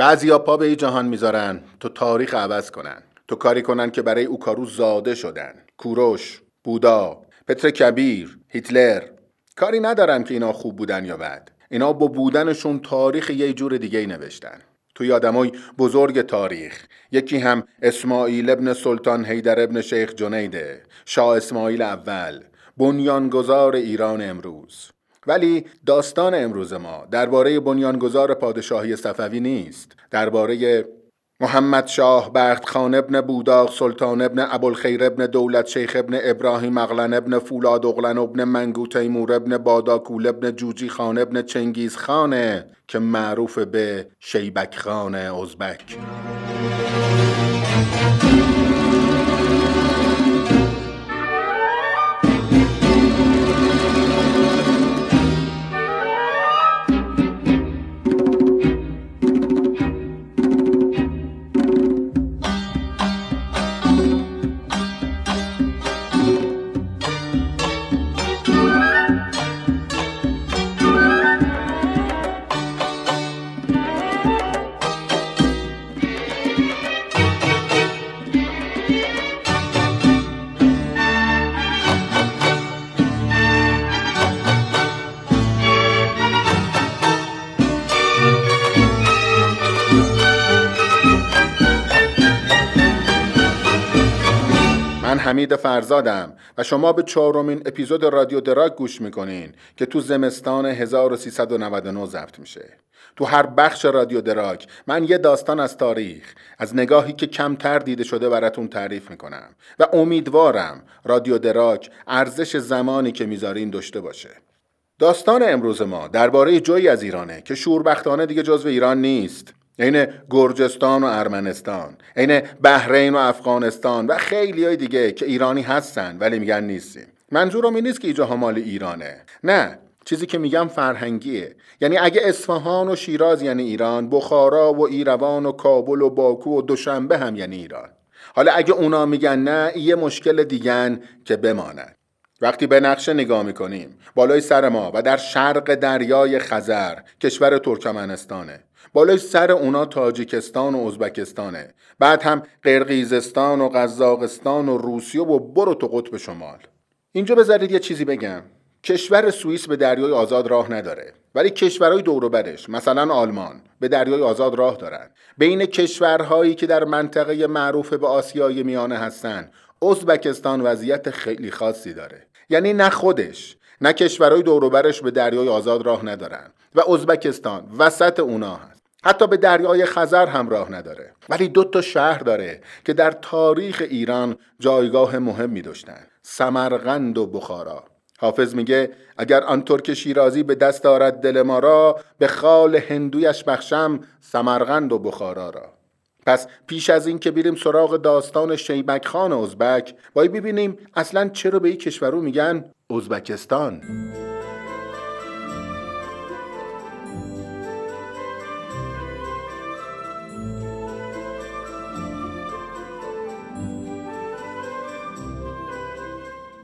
بعضیا پا به جهان می‌ذارن تو تاریخ عوض کنن. تو کاری کنن که برای اوکارو زاده شدن. کوروش بودا پتر کبیر هیتلر. کاری ندارن که اینا خوب بودن یا بد. اینا با بودنشون تاریخ یه جور دیگه ای نوشتن. توی آدمای بزرگ تاریخ یکی هم اسماعیل ابن سلطان حیدر ابن شیخ جنیده شاه اسماعیل اول بنیانگذار ایران امروز. ولی داستان امروز ما درباره بنیانگذار پادشاهی صفوی نیست. درباره محمد شاه بخت خان ابن بوداغ سلطان ابن ابوالخیر ابن دولت شیخ ابن ابراهیم اغلن ابن فولاد اغلن ابن منگو تیمور ابن باداکول ابن جوجی خان ابن چنگیز خانه که معروف به شیبک خان ازبک. حمید فرزادم و شما به چهارمین اپیزود رادیو دراگ گوش می‌کنین که تو زمستان 1399 ضبط میشه. تو هر بخش رادیو دراک من یه داستان از تاریخ از نگاهی که کمتر دیده شده براتون تعریف می‌کنم و امیدوارم رادیو دراک ارزش زمانی که می‌ذارین داشته باشه. داستان امروز ما درباره جایی از ایرانه که شوربختانه دیگه جزو ایران نیست. عین گرجستان و ارمنستان عین بحرین و افغانستان و خیلی های دیگه که ایرانی هستن ولی میگن نیستیم. منظورم این نیست که اینجا مال ایرانه. نه چیزی که میگم فرهنگیه. یعنی اگه اصفهان و شیراز یعنی ایران بخارا و ایروان و کابل و باکو و دوشنبه هم یعنی ایران. حالا اگه اونا میگن نه یه مشکل دیگن که بمانند وقتی به نقشه نگاه می‌کنیم بالای سر ما و در شرق دریای خزر کشور ترکمنستانه. بالای سر اونا تاجیکستان و ازبکستانه. بعد هم قرقیزستان و قزاقستان و روسیه و برو تو قطب شمال. اینجا بذارید یه چیزی بگم. کشور سوئیس به دریای آزاد راه نداره. ولی کشورهای دوروبرش مثلا آلمان به دریای آزاد راه دارن. بین کشورهایی که در منطقه معروف به آسیای میانه هستن ازبکستان وضعیت خیلی خاصی داره. یعنی نه خودش نه کشورهای دوروبرش به دریای آزاد راه ندارن. و ازبکستان وسط اونا هست. حتی به دریای خزر هم راه نداره. ولی دو تا شهر داره که در تاریخ ایران جایگاه مهمی داشتن سمرقند و بخارا. حافظ میگه اگر آن ترک شیرازی به دست دارد دل ما را به خال هندویش بخشم سمرقند و بخارا را. پس پیش از این که بیریم سراغ داستان شیبک خان ازبک باید ببینیم اصلا چرا به این کشورو میگن ازبکستان.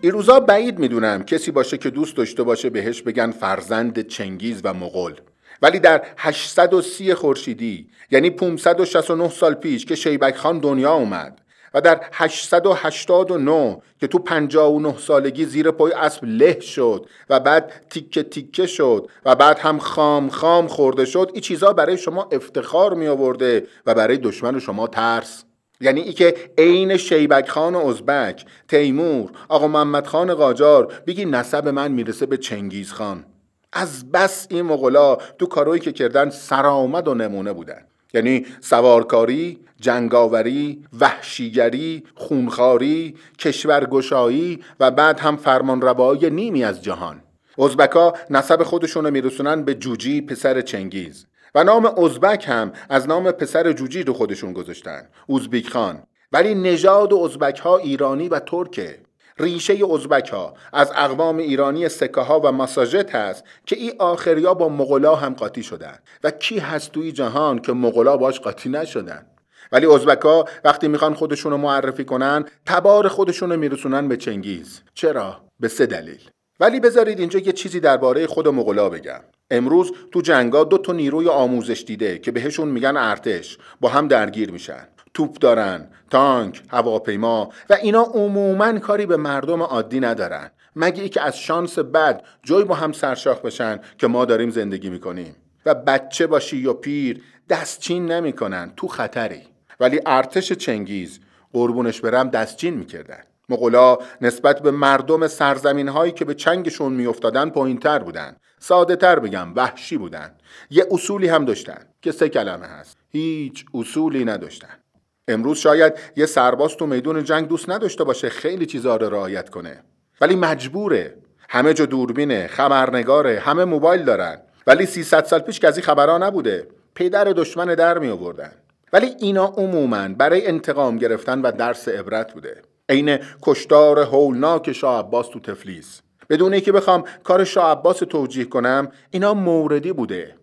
این روزا بعید می‌دونم کسی باشه که دوست داشته باشه بهش بگن فرزند چنگیز و مغول. ولی در 830 خورشیدی یعنی 569 سال پیش که شیبک خان دنیا اومد و در 889 که تو 59 سالگی زیر پای اسب له شد و بعد تیکه تیکه شد و بعد هم خام خام خورده شد این چیزا برای شما افتخار می آورده و برای دشمن شما ترس. یعنی ای که عین شیبک خان و ازبک تیمور آقا محمد خان قاجار بگی نسب من می‌رسه به چنگیز خان. از بس این مغلا تو کارهایی که کردن سرآمد و نمونه بودن. یعنی سوارکاری، جنگاوری، وحشیگری، خونخاری، کشورگشایی و بعد هم فرمانروایی نیمی از جهان. ازبکا نسب خودشون رو میرسونن به جوجی پسر چنگیز. و نام ازبک هم از نام پسر جوجی رو خودشون گذاشتن اوزبیک خان. ولی نژاد ازبک ها ایرانی و ترکه. ریشه ازبک ها از اقوام ایرانی سکه ها و مساجت هست که این آخریا با مغلا هم قاطی شدن. و کی هست توی جهان که مغلا باش قاطی نشدن؟ ولی ها وقتی می‌خوان خودشون رو معرفی کنن تبار خودشون رو میرسونن به چنگیز. چرا؟ به سه دلیل. ولی بذارید اینجا یه چیزی درباره خود مغلا بگم. امروز تو جنگا دو تا نیروی آموزش دیده که بهشون میگن ارتش با هم درگیر میشن. توپ دارن تانک هواپیما و اینا عموما کاری به مردم عادی ندارن. مگه ای که از شانس بد جای با هم سرشاخ بشن که ما داریم زندگی می‌کنیم؟ و بچه باشی یا پیر دستچین نمی‌کنن. تو خطری. ولی ارتش چنگیز قربونش برم دستچین می‌کردن. مغلا نسبت به مردم سرزمین هایی که به چنگشون میافتادن پایین تر بودن. ساده تر بگم وحشی بودن. یه اصولی هم داشتن که سه کلمه هست. هیچ اصولی نداشتن. امروز شاید یه سرباز تو میدون جنگ دوست نداشته باشه خیلی چیزا رو رعایت کنه. ولی مجبوره. همه جا دوربینه خبرنگاره همه موبایل دارن. ولی 300 سال پیش که از این خبرها نبوده پدر دشمن در می آوردن ولی اینا عموما برای انتقام گرفتن و درس عبرت بوده. عین کشتار هولناک شاه عباس تو تفلیس. بدون اینکه بخوام کار شاه عباس توجیه کنم اینا موردی بوده.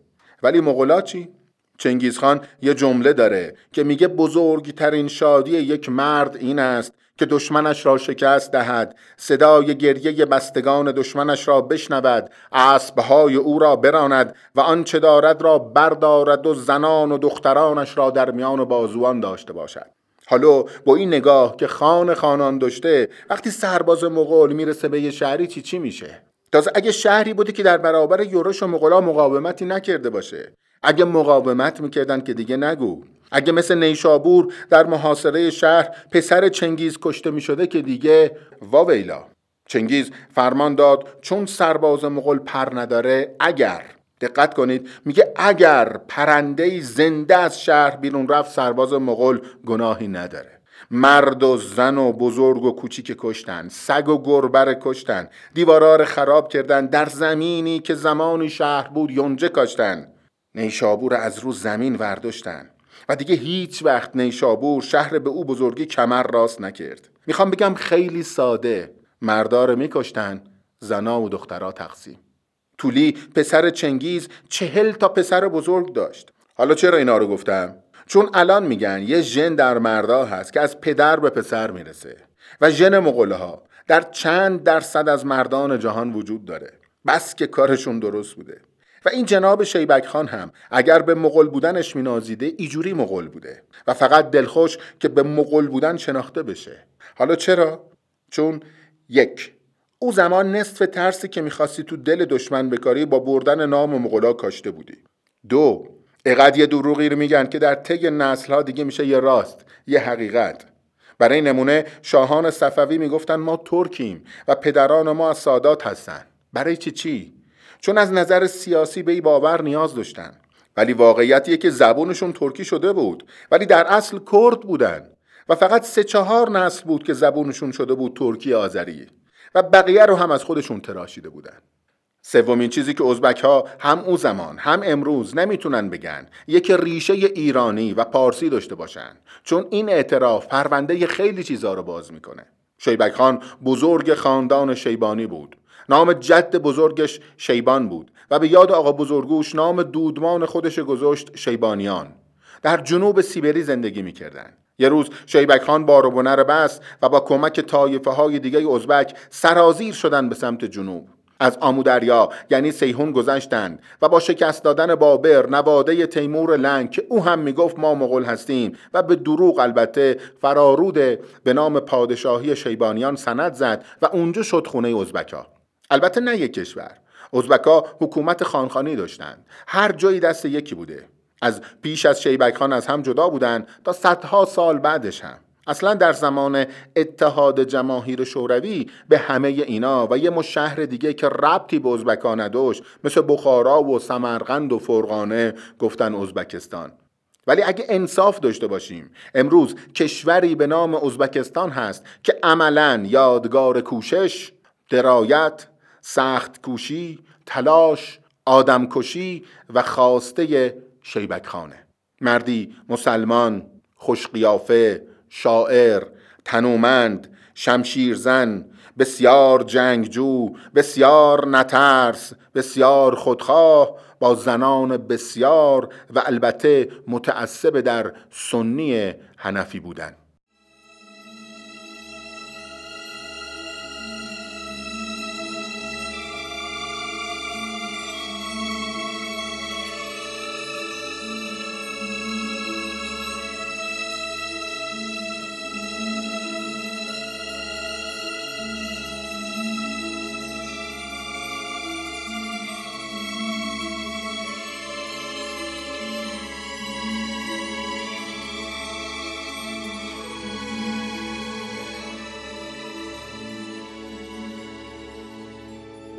ولی مغلا چی؟ چنگیزخان یه جمله داره که میگه بزرگترین شادی یک مرد این است که دشمنش را شکست دهد صدای گریه بستگان دشمنش را بشنود اسبهای او را براند و آنچه دارد را بردارد و زنان و دخترانش را در میان بازوان داشته باشد. حالا با این نگاه که خان خانان داشته وقتی سرباز مغول می‌رسه به یه شهری چی چی میشه؟ تازه اگه شهری بوده که در برابر یورش و مغولا مقاومتی نکرده باشه. اگه مقاومت می‌کردن که دیگه نگو. اگه مثل نیشابور در محاصره شهر پسر چنگیز کشته می‌شده که دیگه واویلا چنگیز فرمان داد چون سرباز مغول پر نداره اگر. دقت کنید. میگه اگر پرنده زنده از شهر بیرون رفت سرباز مغول گناهی نداره. مرد و زن و بزرگ و کوچیک کشتن سگ و گربر کشتن دیوارار خراب کردن در زمینی که زمانی شهر بود یونجه کاشتن. نیشابور از رو زمین ورداشتن. و دیگه هیچ وقت نیشابور شهر به او بزرگی کمر راست نکرد. می‌خوام بگم خیلی ساده. مردار میکشتن زنا و دخترها تقسیم. طولی پسر چنگیز چهل تا پسر بزرگ داشت حالا چرا اینا رو گفتم؟ چون الان میگن یه ژن در مردا هست که از پدر به پسر می‌رسه و ژن مغله ها در چند درصد از مردان جهان وجود داره بس که کارشون درست بوده و این جناب شیبک خان هم اگر به مغول بودنش مینازیده ایجوری مغول بوده و فقط دلخوش که به مغول بودن شناخته بشه حالا چرا؟ چون یک او زمان نصف ترسی که می‌خواستی تو دل دشمن بکاری با بردن نام مغلا کاشته بودی. دو اقد یه دروغی رو میگن که در طی نسل ها دیگه میشه یه راست یه حقیقت. برای نمونه شاهان صفوی می‌گفتن ما ترکیم و پدران ما از سادات هستن. برای چی چی؟ چون از نظر سیاسی به این باور نیاز داشتن. ولی واقعیتیه که زبونشون ترکی شده بود. ولی در اصل کرد بودن. و فقط سه چهار نسل بود که زبونشون شده بود ترکی آذری. و بقیه رو هم از خودشون تراشیده بودن. سومین چیزی که ازبک ها هم او زمان هم امروز نمی‌تونن بگن یک ریشه ایرانی و پارسی داشته باشن چون این اعتراف پرونده خیلی چیزا رو باز می‌کنه. شیبک خان بزرگ خاندان شیبانی بود. نام جد بزرگش شیبان بود و به یاد آقا بزرگوش نام دودمان خودش گذاشت شیبانیان. در جنوب سیبری زندگی می‌کردن. یه روز شیبک خان بار و بست و با کمک طایفه های دیگه ازبک سرازیر شدن به سمت جنوب. از آمودریا یعنی سیهون گذشتند و با شکست دادن بابر نواده تیمور لنگ که او هم می‌گفت ما مغول هستیم و به دروغ البته فرارود به نام پادشاهی شیبانیان سند زد و اونجا شد خونه ازبکا. البته نه یک کشور. ازبکا حکومت خانخانی داشتند. هر جایی دست یکی بوده. از پیش از شیبک خان از هم جدا بودند تا صدها سال بعدش هم اصلا در زمان اتحاد جماهیر شوروی به همه اینا و یه مش شهر دیگه که ربطی به ازبکا نداشت مثل بخارا و سمرقند و فرغانه گفتن ازبکستان. ولی اگه انصاف داشته باشیم امروز کشوری به نام ازبکستان هست که عملا یادگار کوشش درایت سخت کوشی تلاش آدمکشی و خواسته شیبک خانه مردی مسلمان خوشقیافه شاعر تنومند شمشیرزن بسیار جنگجو بسیار نترس بسیار خودخواه با زنان بسیار و البته متعصب در سنی هنفی بودن.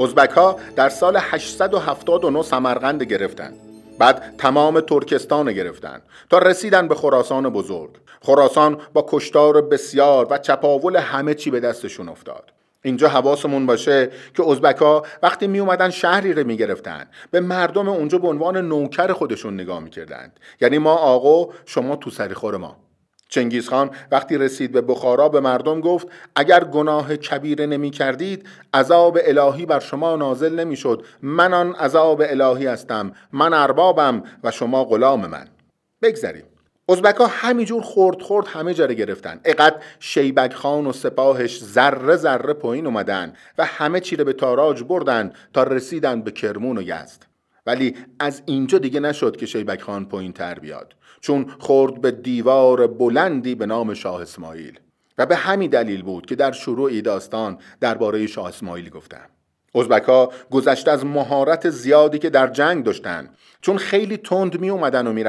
ازبک ها در سال 879 سمرقند گرفتند. بعد تمام ترکستان گرفتن تا رسیدن به خراسان بزرگ. خراسان با کشتار بسیار و چپاول همه چی به دستشون افتاد. اینجا حواسمون باشه که ازبک ها وقتی می اومدن شهری رو می گرفتن به مردم اونجا به عنوان نوکر خودشون نگاه می کردن. یعنی ما آقا شما تو سریخور ما. چنگیزخان وقتی رسید به بخارا به مردم گفت اگر گناه کبیره نمی کردید عذاب الهی بر شما نازل نمی شد. من آن عذاب الهی هستم. من اربابم و شما غلام من. بگذریم. ازبک ها همینجور خورد خورد همه جا گرفتن. اقد شیبک خان و سپاهش ذره ذره پایین اومدن و همه چی به تاراج بردن تا رسیدن به کرمون و یزد. ولی از اینجا دیگه نشد که شیبک خان پایین تر بیاد. چون خورد به دیوار بلندی به نام شاه اسماعیل. و به همین دلیل بود که در شروع داستان درباره شاه اسماعیل گفتم. ازبک ها گذشته از مهارت زیادی که در جنگ داشتن چون خیلی تند می اومدن و می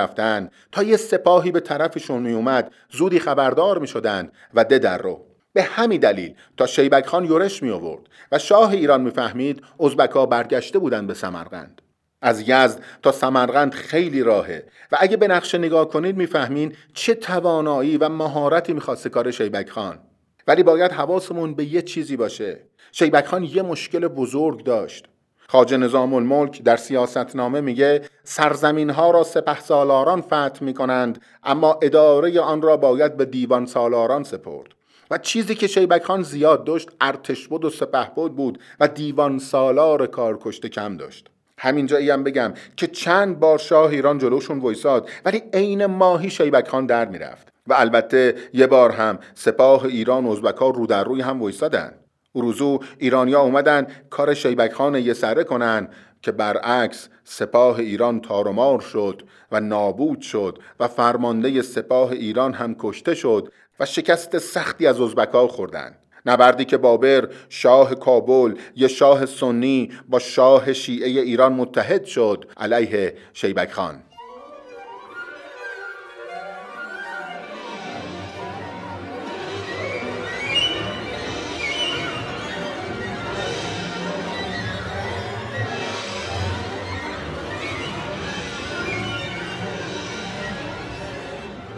تا یه سپاهی به طرفشون می اومد زودی خبردار می شدن و ده در رو. به همین دلیل تا شیبک خان یورش می آورد و شاه ایران می فهمید ازبک ها برگشته بودن به سمرقند. از یزد تا سمرقند خیلی راهه. و اگه به نقشه نگاه کنید می‌فهمین چه توانایی و مهارتی می‌خواسته کار شیبک خان. ولی باید حواسمون به یه چیزی باشه. شیبک خان یه مشکل بزرگ داشت. خاج نظام الملک در سیاستنامه میگه سرزمین ها را سپه سالاران فتح می‌کنند اما اداره آن را باید به دیوان سالاران سپرد. و چیزی که شیبک خان زیاد داشت ارتش بود و سپه بود و دیوان سالار کارکشته کم داشت. همینجایی هم بگم که چند بار شاه ایران جلوشون وایساد ولی عین ماهی شیبک خان در می‌رفت. و البته یه بار هم سپاه ایران و ازبک ها رو در روی هم وایسادن. روزو ایرانیا اومدن کار شیبک خان یه سره کنن که برعکس سپاه ایران تارمار شد و نابود شد و فرمانده سپاه ایران هم کشته شد و شکست سختی از ازبکا خوردن. نبردی که بابر شاه کابل یه شاه سنی با شاه شیعه ایران متحد شد. علیه شیبک خان.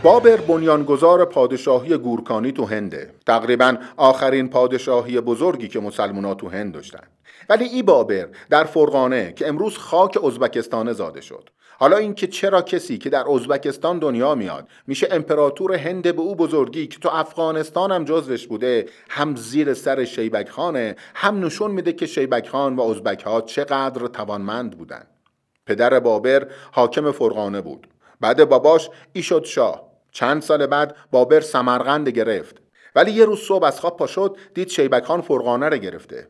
بابر بنیانگذار پادشاهی گورکانی تو هنده. تقریبا آخرین پادشاهی بزرگی که مسلمونا تو هند داشتن. ولی ای بابر در فرغانه که امروز خاک ازبکستان زاده شد. حالا اینکه چرا کسی که در ازبکستان دنیا میاد میشه امپراتور هند به او بزرگی که تو افغانستان هم جزوش بوده هم زیر سر شیبک خانه هم نشون میده که شیبک خان و ازبک ها چقدر توانمند بودن. پدر بابر حاکم فرغانه بود. بعد باباش ای شد شاه. چند سال بعد بابر سمرقند گرفت. ولی یه روز صبح از خواب پا شد دید شیبکان فرغانه رو گرفته.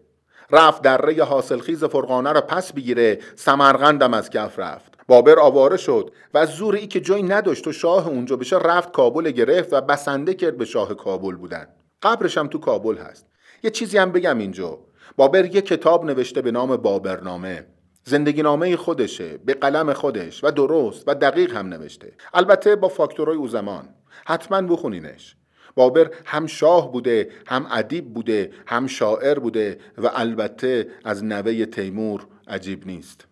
رفت دره حاصلخیز فرغانه رو پس بگیره سمرقندم از کف رفت. بابر آواره شد و زور ای که جایی نداشت و شاه اونجا بشه رفت کابل گرفت و بسنده کرد به شاه کابل بودن. قبرش هم تو کابل هست. یه چیزی هم بگم اینجا. بابر یه کتاب نوشته به نام بابرنامه. زندگی نامه خودشه به قلم خودش و درست و دقیق هم نوشته. البته با فاکتورهای او زمان. حتما بخونینش. بابر هم شاه بوده هم ادیب بوده هم شاعر بوده و البته از نوه تیمور عجیب نیست.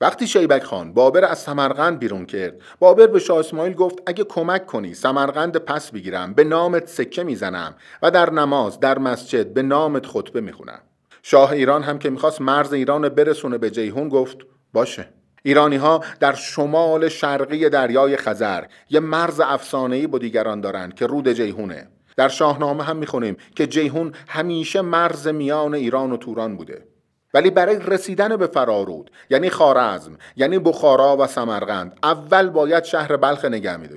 وقتی شیبک خان بابر از سمرقند بیرون کرد بابر به شاه اسماعیل گفت اگه کمک کنی سمرقند پس بگیرم به نامت سکه می‌زنم و در نماز در مسجد به نامت خطبه می‌خونم. شاه ایران هم که می‌خواست مرز ایران برسونه به جیهون گفت باشه. ایرانی ها در شمال شرقی دریای خزر یه مرز افسانه‌ای با دیگران دارند که رود جیهونه. در شاهنامه هم می‌خونیم که جیهون همیشه مرز میان ایران و توران بوده. ولی برای رسیدن به فرارود یعنی خارزم یعنی بخارا و سمرقند اول باید شهر بلخ نگه می.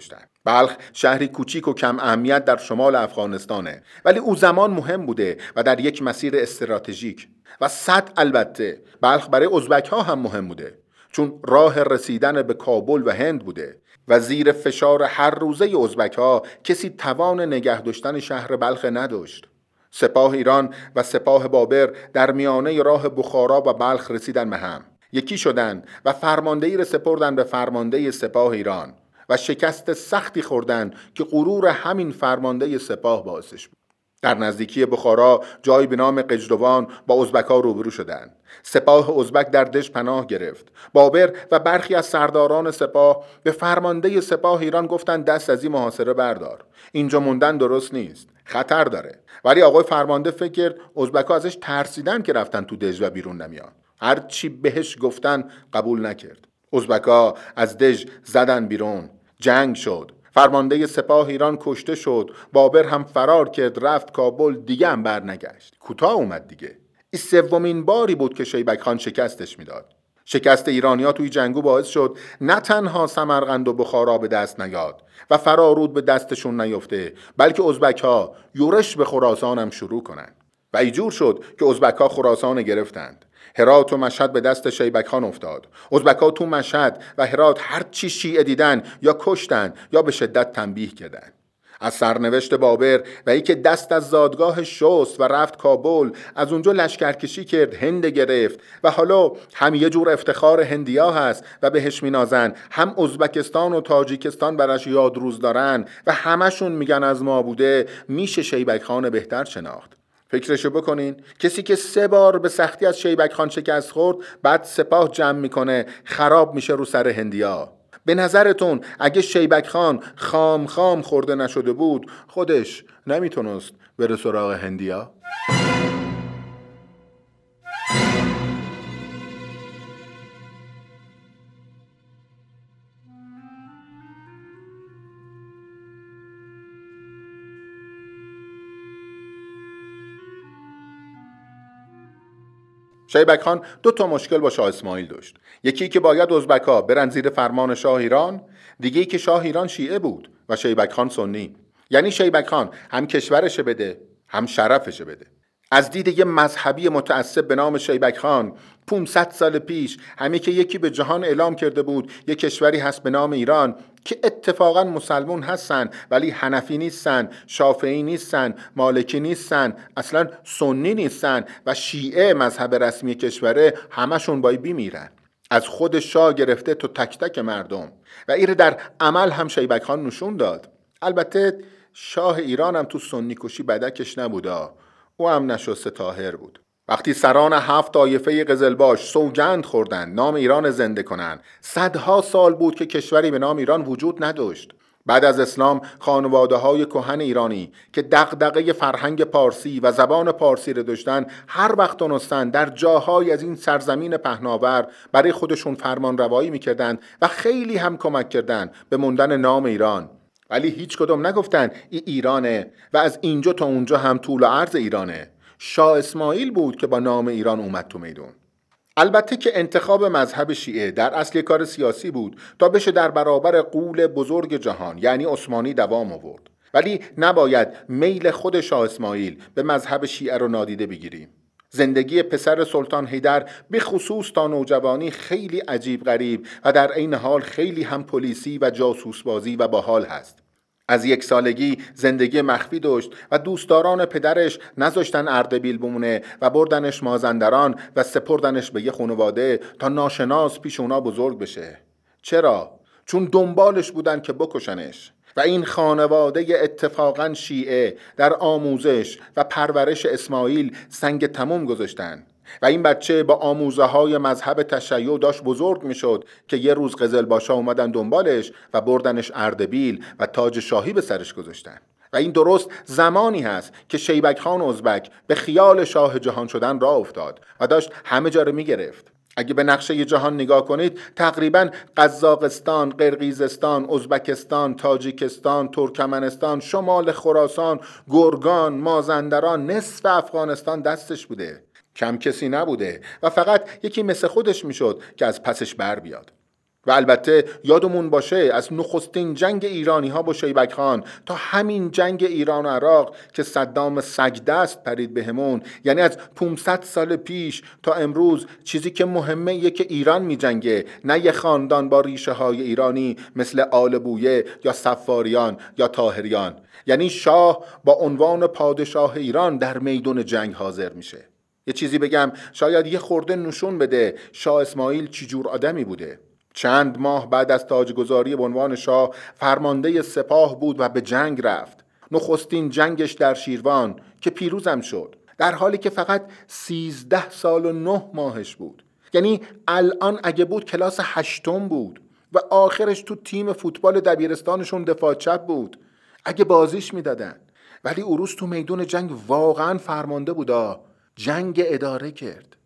بلخ شهری کوچیک و کم اهمیت در شمال افغانستانه. ولی او زمان مهم بوده و در یک مسیر استراتژیک. و صد البته بلخ برای ازبک ها هم مهم بوده. چون راه رسیدن به کابل و هند بوده و زیر فشار هر روزه ازبک ها کسی توان نگه داشتن شهر بلخ نداشت. سپاه ایران و سپاه بابر در میانه راه بخارا و بلخ رسیدن به هم. یکی شدن و فرماندهی را سپردن به فرمانده سپاه ایران. و شکست سختی خوردن که غرور همین فرمانده سپاه باعثش بود. در نزدیکی بخارا جایی به نام قجدوان با ازبکها روبرو شدند. سپاه ازبک در دش پناه گرفت. بابر و برخی از سرداران سپاه به فرمانده سپاه ایران گفتند دست از این محاصره بردار. اینجا موندن درست نیست. خطر داره. ولی آقای فرمانده فکر کرد ازبکها ازش ترسیدن که رفتن تو دژ و بیرون نمیان. هر چی بهش گفتن قبول نکرد. ازبکا از دژ زدن بیرون. جنگ شد. فرمانده سپاه ایران کشته شد. بابر هم فرار کرد رفت کابل دیگه هم برنگشت. کوتاه اومد دیگه. این سومین باری بود که شیبک خان شکستش می‌داد. شکست ایرانیا توی جنگو باعث شد نه تنها سمرقند و بخارا به دست نیاد و فرارود به دستشون نیفته بلکه ازبک ها یورش به خراسان هم شروع کنند. و ایجور شد که ازبک ها خراسان گرفتند. هرات و مشهد به دست شیبک خان افتاد. ازبک تو مشهد و هرات هر چی شیعه دیدن یا کشتن یا به شدت تنبیه کردند از سرنوشت بابر و ای که دست از زادگاه شست و رفت کابل از اونجا لشکرکشی کرد هند گرفت و حالا هم یه جور افتخار هندیا هست و بهش مینازن. هم ازبکستان و تاجیکستان برش یاد روز دارن و همشون میگن از ما بوده میشه شیبک خان بهتر شناخت. فکرشو بکنین کسی که سه بار به سختی از شیبک خان شکست خورد بعد سپاه جمع می‌کنه خراب میشه رو سر هندیا به نظرتون اگه شیبک خان خام خام خورده نشده بود خودش نمی‌تونست بره سراغ هندیا؟ شیبک خان دو تا مشکل با شاه اسماعیل داشت. یکی که باید ازبکا برن زیر فرمان شاه ایران دیگه ای که شاه ایران شیعه بود و شیبک خان سنی. یعنی شیبک خان هم کشورشه بده هم شرفشه بده. از دید یه مذهبی متعصب به نام شیبک خان 500 سال پیش همه که یکی به جهان اعلام کرده بود یه کشوری هست به نام ایران که اتفاقا مسلمون هستن ولی حنفی نیستن شافعی نیستن مالکی نیستن اصلا سنی نیستن و شیعه مذهب رسمی کشوره همشون باید بیمیرن از خود شاه گرفته تو تک تک مردم. و ایره در عمل هم شیبک خان نشون داد. البته شاه ایران هم تو سنی کشی بدکش نبودا. او هم نشسته تاهر بود. وقتی سران هفت طایفه قزلباش سوگند خوردند نام ایران زنده کنند. صدها سال بود که کشوری به نام ایران وجود نداشت. بعد از اسلام خانواده های کهن ایرانی که دغدغه فرهنگ پارسی و زبان پارسی را داشتن هر وقت دونستن در جاهای از این سرزمین پهناور برای خودشون فرمان روایی می‌کردند و خیلی هم کمک کردند به موندن نام ایران. ولی هیچ کدوم نگفتن ای ایرانه و از اینجا تا اونجا هم طول و عرض ایرانه. شاه اسماعیل بود که با نام ایران اومد تو میدون. البته که انتخاب مذهب شیعه در اصل کار سیاسی بود تا بشه در برابر قول بزرگ جهان یعنی عثمانی دوام آورد. ولی نباید میل خود شاه اسماعیل به مذهب شیعه رو نادیده بگیریم. زندگی پسر سلطان هیدر به خصوص تا نوجوانی خیلی عجیب غریب و در عین حال خیلی هم پلیسی و جاسوس بازی و باحال هست. از یک سالگی زندگی مخفی داشت و دوستداران پدرش نذاشتن اردبیل بمونه و بردنش مازندران و سپردنش به یه خانواده تا ناشناس پیش اونا بزرگ بشه. چرا؟ چون دنبالش بودن که بکشنش. و این خانواده اتفاقا شیعه در آموزش و پرورش اسماعیل سنگ تموم گذاشتن. و این بچه با آموزه های مذهب تشیع داشت بزرگ می‌شد که یه روز قزل باشا اومدن دنبالش و بردنش اردبیل و تاج شاهی به سرش گذاشتن. و این درست زمانی هست که شیبک خان ازبک به خیال شاه جهان شدن را افتاد و داشت همه جا رو می‌گرفت. اگه به نقشه جهان نگاه کنید تقریبا قزاقستان، قرقیزستان، ازبکستان، تاجیکستان، ترکمنستان، شمال خراسان، گرگان، مازندران، نصف افغانستان دستش بوده. کم کسی نبوده و فقط یکی مثل خودش می‌شد که از پسش بر بیاد. و البته یادمون باشه از نخستین جنگ ایرانی ها با شیبک خان تا همین جنگ ایران و عراق که صدام سگدست پرید بهمون یعنی از 500 سال پیش تا امروز چیزی که مهمه که ایران می جنگه نه یه خاندان با ریشه های ایرانی مثل آل بویه یا سفاریان یا تاهریان یعنی شاه با عنوان پادشاه ایران در میدون جنگ حاضر میشه. یه چیزی بگم شاید یه خورده نشون بده شاه اسماعیل چی جور آدمی بوده. چند ماه بعد از تاجگذاری به عنوان شاه فرمانده سپاه بود و به جنگ رفت. نخستین جنگش در شیروان که پیروزم شد. در حالی که فقط سیزده سال و نه ماهش بود. یعنی الان اگه بود کلاس هشتم بود و آخرش تو تیم فوتبال دبیرستانشون دفاع چپ بود. اگه بازیش می‌دادن. ولی اروس تو میدون جنگ واقعا فرمانده بودا جنگ اداره کرد.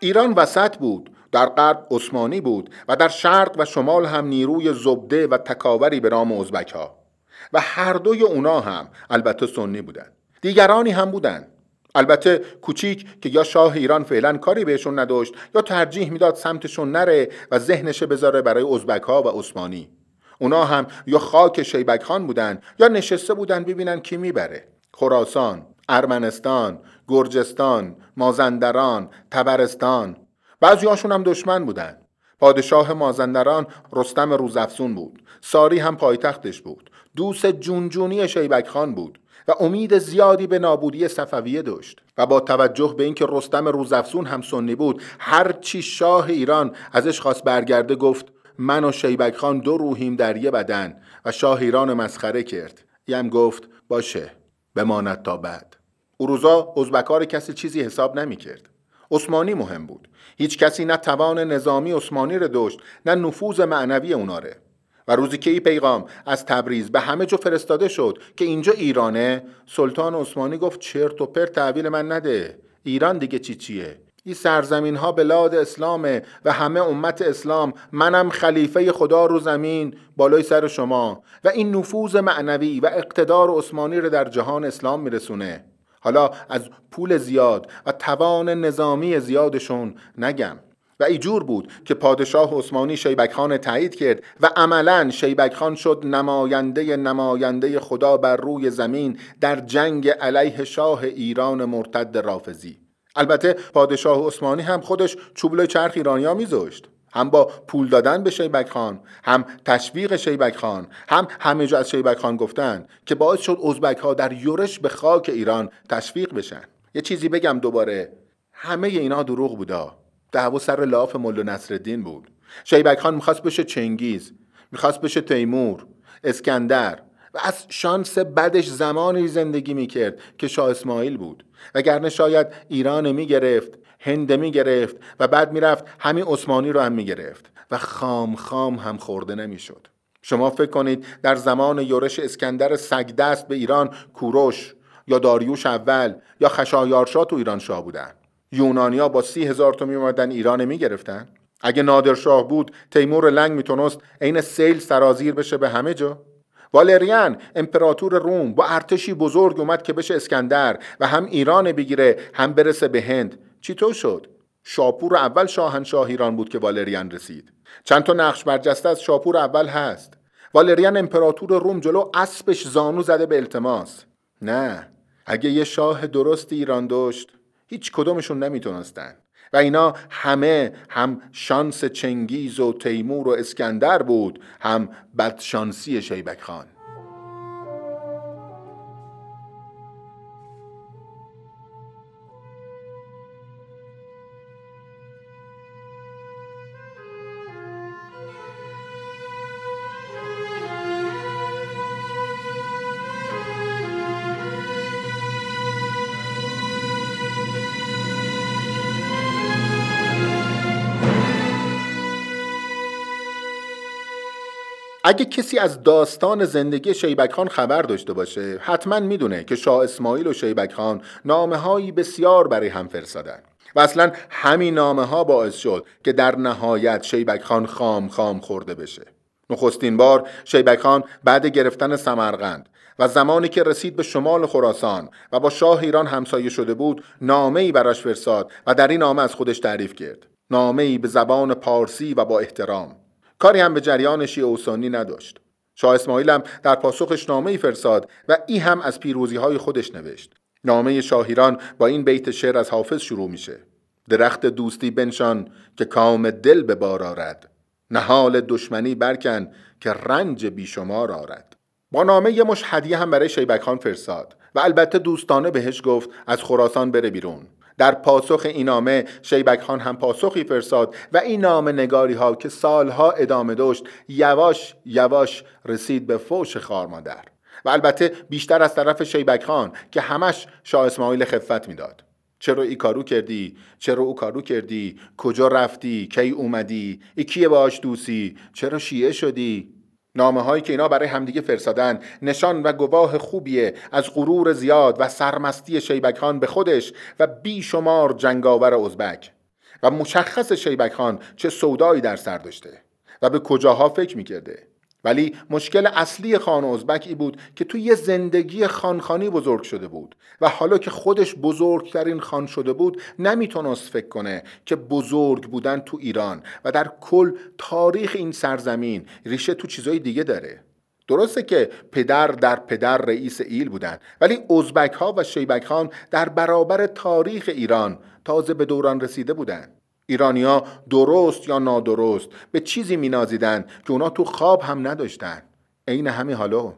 ایران وسط بود در غرب عثمانی بود و در شرق و شمال هم نیروی زبده و تکاوری به نام ازبک ها و هر دوی اونا هم البته سنی بودند. دیگرانی هم بودند. البته کوچیک که یا شاه ایران فعلا کاری بهشون نداشت یا ترجیح می‌داد سمتشون نره و ذهنش بذاره برای ازبک ها و عثمانی. اونا هم یا خاک شیبک خان بودن یا نشسته بودن ببینن کی می‌بره. خراسان ارمنستان گرجستان مازندران تبرستان. بعضی هاشون هم دشمن بودن. پادشاه مازندران رستم روزافزون بود. ساری هم پایتختش بود. دوست جونجونی شیبک خان بود و امید زیادی به نابودی صفویه داشت و با توجه به اینکه رستم روزافزون هم سنی بود هر چی شاه ایران ازش خواست برگرده گفت من و شیبک خان دو روحیم در یه بدن. و شاه ایران مسخره کرد. یم گفت باشه بماند تا بعد. او روزا ازبکار کسی چیزی حساب نمی کرد. عثمانی مهم بود. هیچ کسی نه توان نظامی عثمانی را داشت نه نفوذ معنوی اوناره. و روزی که این پیغام از تبریز به همه جو فرستاده شد که اینجا ایرانه سلطان عثمانی گفت چرت و پرت تحویل من نده ایران دیگه چی چیه این سرزمین ها بلاد اسلامه و همه امت اسلام منم خلیفه خدا رو زمین بالای سر شما و این نفوذ معنوی و اقتدار عثمانی رو در جهان اسلام میرسونه حالا از پول زیاد و توان نظامی زیادشون نگم. و ایجور بود که پادشاه عثمانی شیبک خان تایید کرد و عملا شیبک خان شد نماینده نماینده خدا بر روی زمین در جنگ علیه شاه ایران مرتد رافزی البته پادشاه عثمانی هم خودش چوبلای چرخ ایرانیا میذاشت. هم با پول دادن به شیبک خان هم تشویق شیبک خان هم همه جا از شیبک خان گفتن که باعث شد ازبک ها در یورش به خاک ایران تشویق بشن. یه چیزی بگم دوباره. همه اینا دروغ بودا. دعوا سر لاف ملا نصرالدین بود. شیبک خان می‌خواست بشه چنگیز می‌خواست بشه تیمور اسکندر و از شانس بدش زمانی زندگی می‌کرد که شاه اسماعیل بود. وگرنه شاید ایران می‌گرفت. هند می‌گرفت و بعد می‌رفت همین عثمانی رو هم می‌گرفت و خام خام هم خورده نمی‌شد. شما فکر کنید در زمان یورش اسکندر سگدست به ایران کوروش یا داریوش اول یا خشایارشا تو ایران شاه بودن. یونانیا با سی هزار تا میومدن ایران می‌گرفتن. اگه نادرشاه بود تیمور لنگ می‌تونست عین سیل سرازیر بشه به همه جا. والریان امپراتور روم با ارتشی بزرگ اومد که بشه اسکندر و هم ایران بگیره هم برسه به هند. چطور شد؟ شاپور اول شاهنشاه ایران بود که والریان رسید. چند تا نقش برجسته از شاپور اول هست. والریان امپراتور روم جلو اسبش زانو زده به التماس. نه. اگه یه شاه درست ایران داشت هیچ کدومشون نمی‌تونستن. و اینا همه هم شانس چنگیز و تیمور و اسکندر بود هم بدشانسی شیبک خان. اگه کسی از داستان زندگی شیبک خان خبر داشته باشه حتما می‌دونه که شاه اسماعیل و شیبک خان نامه هایی بسیار برای هم فرستادن. و اصلا همین نامه ها باعث شد که در نهایت شیبک خان خام خام خورده بشه. نخستین بار شیبک خان بعد گرفتن سمرقند و زمانی که رسید به شمال خراسان و با شاه ایران همسایه شده بود نامه ای براش فرستاد و در این نامه از خودش تعریف کرد. نامه ای به زبان پارسی و با احترام. کاری هم به جریان شیعه اوسانی نداشت. شاه اسماعیل هم در پاسخش نامه ای فرستاد و ای هم از پیروزی های خودش نوشت. نامه شاهیران با این بیت شعر از حافظ شروع میشه. درخت دوستی بنشان که کام دل به بار آرد. نهال دشمنی برکن که رنج بیشمار آرد. با نامه یه مش هدیه هم برای شیبک خان فرستاد و البته دوستانه بهش گفت از خراسان بره بیرون. در پاسخ این نامه شیبک خان هم پاسخی فرستاد و این نامه نگاری ها که سالها ادامه داشت یواش یواش رسید به فوش خارمادر و البته بیشتر از طرف شیبک خان که همش شاه اسماعیل خفت می‌داد. چرا ای کارو کردی؟ چرا او کارو کردی؟ کجا رفتی؟ کی اومدی؟ ای کیه باش دوسی چرا شیعه شدی؟ نامه هایی که اینا برای همدیگه فرستادن. نشان و گواه خوبیه. از غرور زیاد و سرمستی شیبک خان به خودش و بیشمار جنگاور ازبک. و مشخص شیبک خان چه سودایی در سر داشته و به کجاها فکر می‌کرده. ولی مشکل اصلی خان ازبک ای بود که توی یه زندگی خانخانی بزرگ شده بود و حالا که خودش بزرگترین خان شده بود نمی‌تونست فکر کنه که بزرگ بودن تو ایران و در کل تاریخ این سرزمین ریشه تو چیزای دیگه داره درسته که پدر در پدر رئیس ایل بودن ولی ازبک ها و شیبک خان در برابر تاریخ ایران تازه به دوران رسیده بودند. ایرانیا درست یا نادرست به چیزی مینازیدن که اونا تو خواب هم نداشتن. عین همین حالا.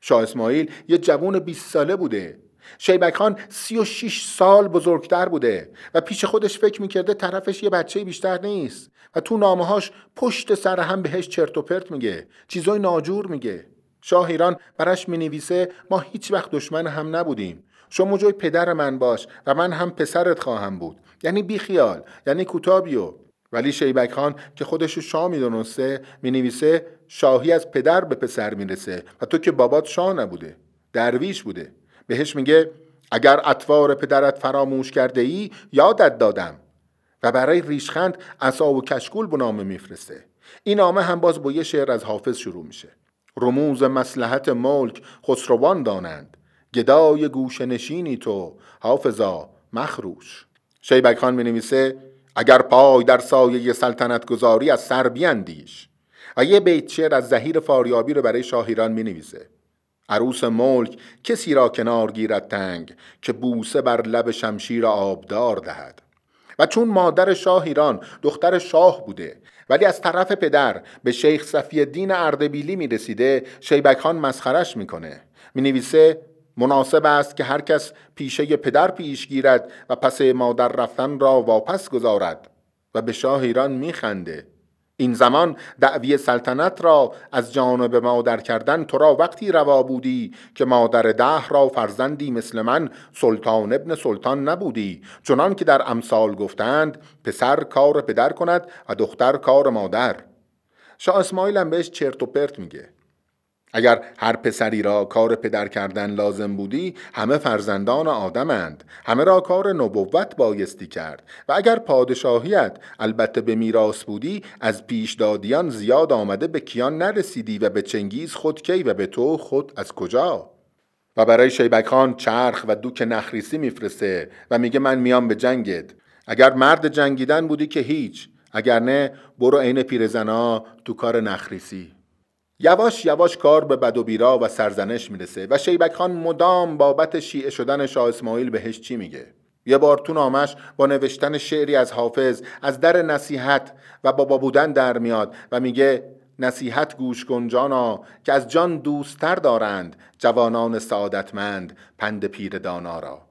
شاه اسماعیل یه جوون 20 ساله بوده. شیبک خان 36 سال بزرگتر بوده و پیش خودش فکر می‌کرده طرفش یه بچه بیشتر نیست و تو نامهاش پشت سر هم بهش چرت و پرت میگه. چیزای ناجور میگه. شاه ایران برش می‌نویسه ما هیچ وقت دشمن هم نبودیم. شما جای پدر من باش و من هم پسرت خواهم بود. یعنی بیخیال یعنی کوتابیو. ولی شیبک خان که خودش رو شاه می‌دونسته می‌نویسه شاهی از پدر به پسر می‌رسه و تو که بابات شاه نبوده درویش بوده. بهش میگه اگر اطوار پدرت فراموش کرده ای یادت دادم. و برای ریشخند اصا و کشکول به نامه میفرسته. این نامه هم باز با یه شعر از حافظ شروع میشه. رموز مسلحت ملک خسروان دانند. گدای گوش نشینی تو حافظا مخروش. شیبک خان می نویسه اگر پای در سایه سلطنت گذاری از سر بیندیش. و یه بیت شعر از زهیر فاریابی رو برای شاه ایران می نویسه عروس ملک کسی را کنار گیرد تنگ که بوسه بر لب شمشیر آبدار دهد. و چون مادر شاه ایران دختر شاه بوده ولی از طرف پدر به شیخ صفی الدین اردبیلی می رسیده شیبک خان مسخرش می‌کنه. می نویسه مناسب است که هر کس پیشه پدر پیش گیرد و پس مادر رفتن را واپس گذارد و به شاه ایران میخنده این زمان دعوی سلطنت را از جانب مادر کردن تو را وقتی روا بودی که مادر ده را فرزندی مثل من سلطان ابن سلطان نبودی. چنان که در امثال گفتند پسر کار پدر کند و دختر کار مادر. شاه اسماعیل هم بهش چرت و پرت میگه. اگر هر پسری را کار پدر کردن لازم بودی همه فرزندان آدمند. همه را کار نبوت بایستی کرد. و اگر پادشاهیت البته به میراث بودی از پیشدادیان زیاد آمده به کیان نرسیدی و به چنگیز خود کی و به تو خود از کجا؟ و برای شیبک خان چرخ و دوک نخریسی میفرسته و میگه من میام به جنگت. اگر مرد جنگیدن بودی که هیچ اگر نه برو عین پیرزنا تو کار نخریسی. یواش یواش کار به بد و بیرا و سرزنش می‌رسه و شیبک خان مدام بابت شیعه شدن شاه اسماعیل بهش چی میگه؟ یه بار تو نامش با نوشتن شعری از حافظ از در نصیحت و بابا بودن در میاد و میگه نصیحت گوش کن جانا که از جان دوستتر دارند جوانان سعادتمند پند پیر دانا را.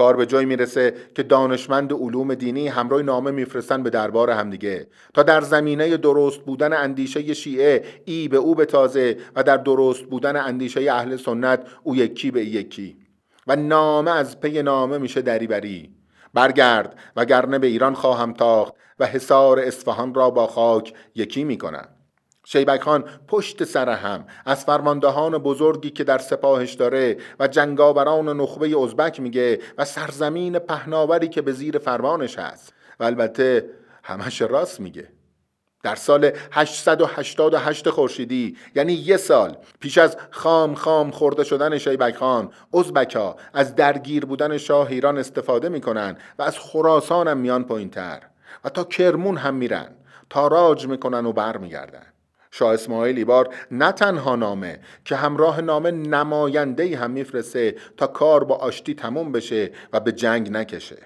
کار به جای می‌رسه که دانشمند علوم دینی همراه نامه میفرستن به دربار همدیگه. تا در زمینه درست بودن اندیشه شیعه ای به او به تازه و در درست بودن اندیشه اهل سنت او یکی به یکی. و نامه از پی نامه میشه دریبری برگرد و گرنه به ایران خواهم تاخت و حصار اصفهان را با خاک یکی می‌کنم. شیبک خان پشت سر هم از فرماندهان بزرگی که در سپاهش داره و جنگاوران نخبه ازبک میگه و سرزمین پهناوری که به زیر فرمانش هست. و البته همش راست میگه. در سال 888 خورشیدی یعنی یه سال پیش از خام خام خورده شدن شیبک خان ازبکا از درگیر بودن شاه ایران استفاده می‌کنن و از خراسان هم میان پایینتر. و تا کرمون هم میرن. تاراج می‌کنن و برمیگردن. شاه اسماعیل بار نه تنها نامه که همراه نامه نماینده هم میفرسته تا کار با آشتی تموم بشه و به جنگ نکشه.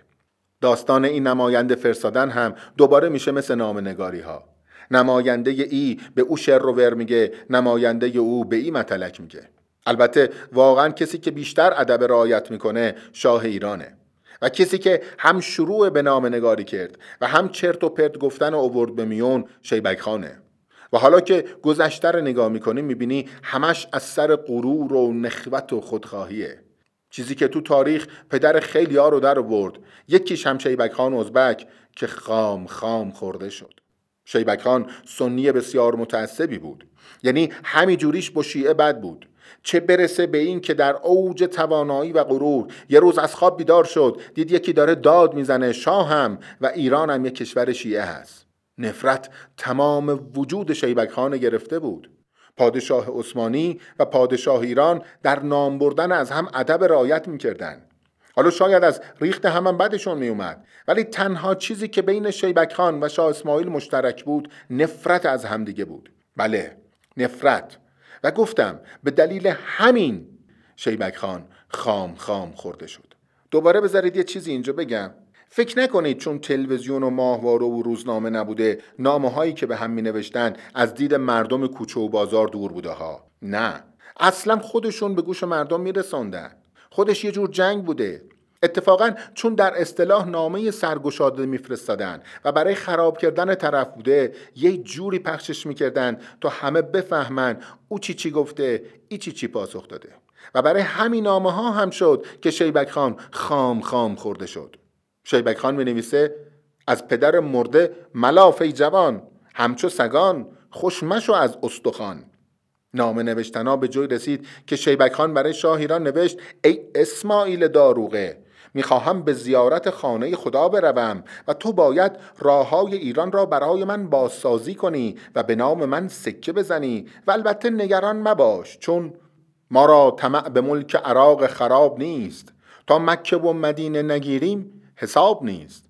داستان این نماینده فرستادن هم دوباره میشه مثل نامه نگاری ها نماینده ای به او شر رو ور میگه نماینده او به ای متلک میگه. البته واقعا کسی که بیشتر ادب رعایت می‌کنه شاه ایرانه. و کسی که هم شروع به نام نگاری کرد و هم چرت و پرت گفتن و اوورد به میون شیبک خانه. و حالا که گذشته رو نگاه می‌کنی می‌بینی همش از سر غرور و نخوت و خودخواهیه. چیزی که تو تاریخ پدر خیلی ها رو در برد یکیش هم شیبک خان ازبک که خام خام خورده شد. شیبک خان سنی بسیار متعصبی بود. یعنی همی جوریش با شیعه بد بود. چه برسه به این که در اوج توانایی و غرور یه روز از خواب بیدار شد دید یکی داره داد می‌زنه شاه هم و ایران هم یک کشور شیعه هست. نفرت تمام وجود شیبک خان گرفته بود. پادشاه عثمانی و پادشاه ایران در نام بردن از هم ادب رعایت می‌کردن حالا شاید از ریخت هم, بدشون میومد ولی تنها چیزی که بین شیبک خان و شاه اسماعیل مشترک بود نفرت از همدیگه بود. بله نفرت. و گفتم به دلیل همین شیبک خان خام خام خورده شد. دوباره بذارید یه چیزی اینجا بگم. فکر نکنید چون تلویزیون و ماهواره و روزنامه نبوده نامه هایی که به هم می نوشتن از دید مردم کوچه و بازار دور بوده ها. نه. اصلا خودشون به گوش مردم می رسندن. خودش یه جور جنگ بوده. اتفاقا چون در اصطلاح نامه سرگشاده میفرستادن و برای خراب کردن طرف بوده یه جوری پخشش می‌کردن تا همه بفهمن او چی چی گفته ای چی چی پاسخ داده. و برای همین نامه ها هم شد که شیبک خان خام خام خورده شد. شیبک خان می نویسه از پدر مرده ملافه جوان همچو سگان خوشمشو از استخوان. نامه نوشتنا به جای رسید که شیبک خان برای شاه ایران نوشت ای اسماعیل داروغه می‌خواهم به زیارت خانه خدا بروم و تو باید راههای ایران را برای من بازسازی کنی و به نام من سکه بزنی و البته نگران مباش چون ما را طمع به ملک عراق خراب نیست. تا مکه و مدینه نگیریم حساب نیست.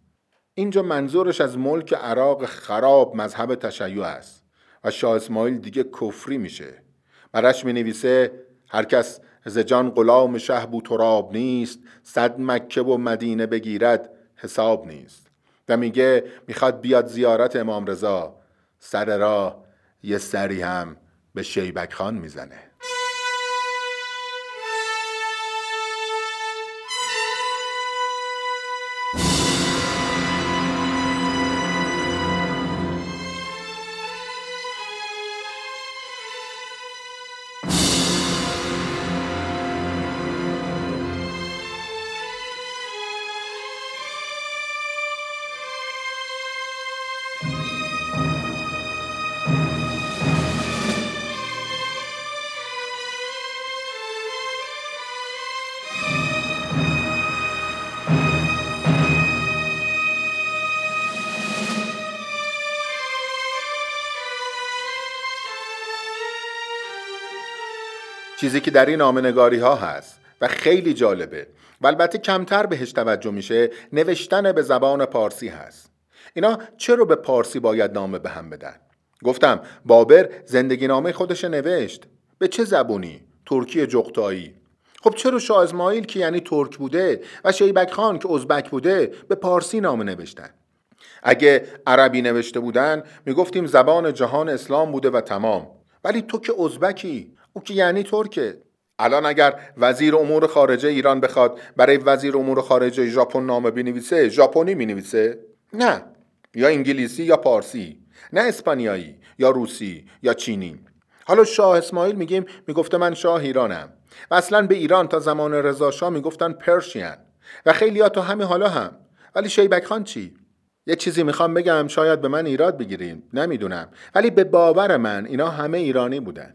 اینجا منظورش از ملک عراق خراب مذهب تشیع است و شاه اسماعیل دیگه کفری میشه. برش می نویسه هر کس ز جان غلام شه بو تراب نیست صد مکه و مدینه بگیرد حساب نیست. و میگه می‌خواد بیاد زیارت امام رضا. سر راه یه سری هم به شیبک خان می‌زنه. چیزی که در این نامنگاری ها هست و خیلی جالبه و البته کمتر بهش توجه میشه نوشتن به زبان پارسی هست. اینا چرا به پارسی باید نامه به هم بدن؟ گفتم بابر زندگی نامه خودش نوشت. به چه زبونی؟ ترکی جغتایی. خب چرا شاه اسماعیل که یعنی ترک بوده و شیبک خان که ازبک بوده به پارسی نامه نوشتن؟ اگه عربی نوشته بودن می‌گفتیم زبان جهان اسلام بوده و تمام. ولی تو که ازبکی؟ او که یعنی ترکه الان اگر وزیر امور خارجه ایران بخواد برای وزیر امور خارجه ژاپن نامه بنویسه ژاپنی می‌نویسه؟ نه. یا انگلیسی یا پارسی. نه اسپانیایی یا روسی یا چینی. حالا شاه اسماعیل میگیم می‌گفته من شاه ایرانم. و اصلا به ایران تا زمان رضا شاه می‌گفتن پرشین. و خیلی ها تا همین حالا هم. ولی شیبک خان چی؟ یه چیزی می‌خوام بگم شاید به من ایراد بگیریم نمی‌دونم. ولی به باور من اینا همه ایرانی بودن.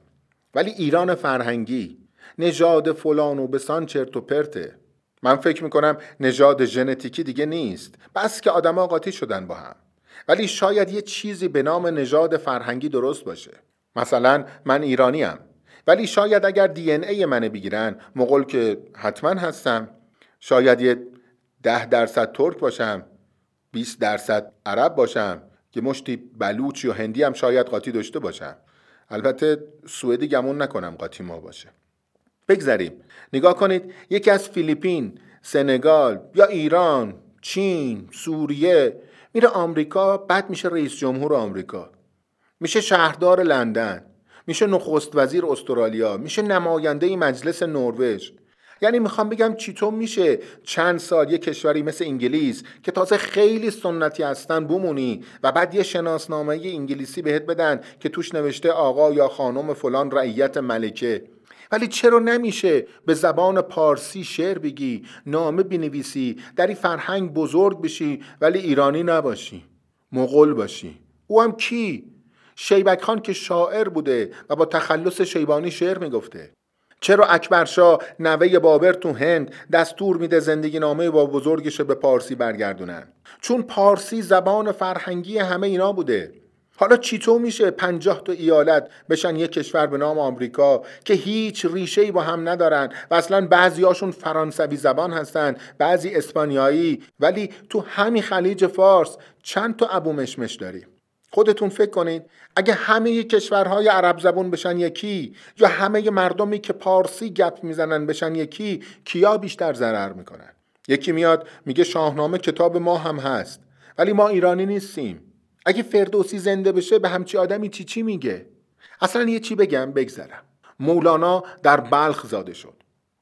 ولی ایران فرهنگی نژاد فلان و بسان چرت و پرته. من فکر می‌کنم نژاد ژنتیکی دیگه نیست بس که آدما قاطی شدن با هم. ولی شاید یه چیزی به نام نژاد فرهنگی درست باشه. مثلا من ایرانیم ولی شاید اگر دی ان ای منو بگیرن مغول که حتما هستم شاید یه ده درصد ترک باشم 20 درصد عرب باشم که مشتی بلوچ یا هندی هم شاید قاطی داشته باشم. البته سوئدی گمون نکنم قاطی ما باشه. بگذریم. نگاه کنید یکی از فیلیپین سنگال یا ایران چین سوریه میره آمریکا بعد میشه رئیس جمهور آمریکا. میشه شهردار لندن. میشه نخست وزیر استرالیا. میشه نماینده مجلس نروژ. یعنی می‌خوام بگم چطور میشه چند سال یه کشوری مثل انگلیس که تازه خیلی سنتی هستن بمونی و بعد یه شناسنامه انگلیسی بهت بدن که توش نوشته آقا یا خانم فلان رعیت ملکه. ولی چرا نمیشه به زبان پارسی شعر بگی نامه بنویسی در این فرهنگ بزرگ بشی ولی ایرانی نباشی مغول باشی. او هم کی؟ شیبک خان که شاعر بوده و با تخلص شیبانی شعر می‌گفته. چرا اکبرشاه نوه بابر تو هند دستور میده زندگی نامه با بزرگش به پارسی برگردونن؟ چون پارسی زبان فرهنگی همه اینا بوده. حالا چیطور میشه پنجاه تا ایالت بشن یک کشور به نام آمریکا که هیچ ریشه با هم ندارن و اصلا بعضیاشون فرانسوی زبان هستن بعضی اسپانیایی ولی تو همین خلیج فارس چند تا ابو مشمش داریم خودتون فکر کنید اگه همه کشورهای عرب زبون بشن یکی یا همه مردمی که پارسی گپ می‌زنن بشن یکی کیا بیشتر ضرر می‌کنن؟ یکی میاد میگه شاهنامه کتاب ما هم هست ولی ما ایرانی نیستیم. اگه فردوسی زنده بشه به همچی آدمی چی چی میگه؟ اصلا یه چی بگم؟ بگذرم. مولانا در بلخ زاده شد.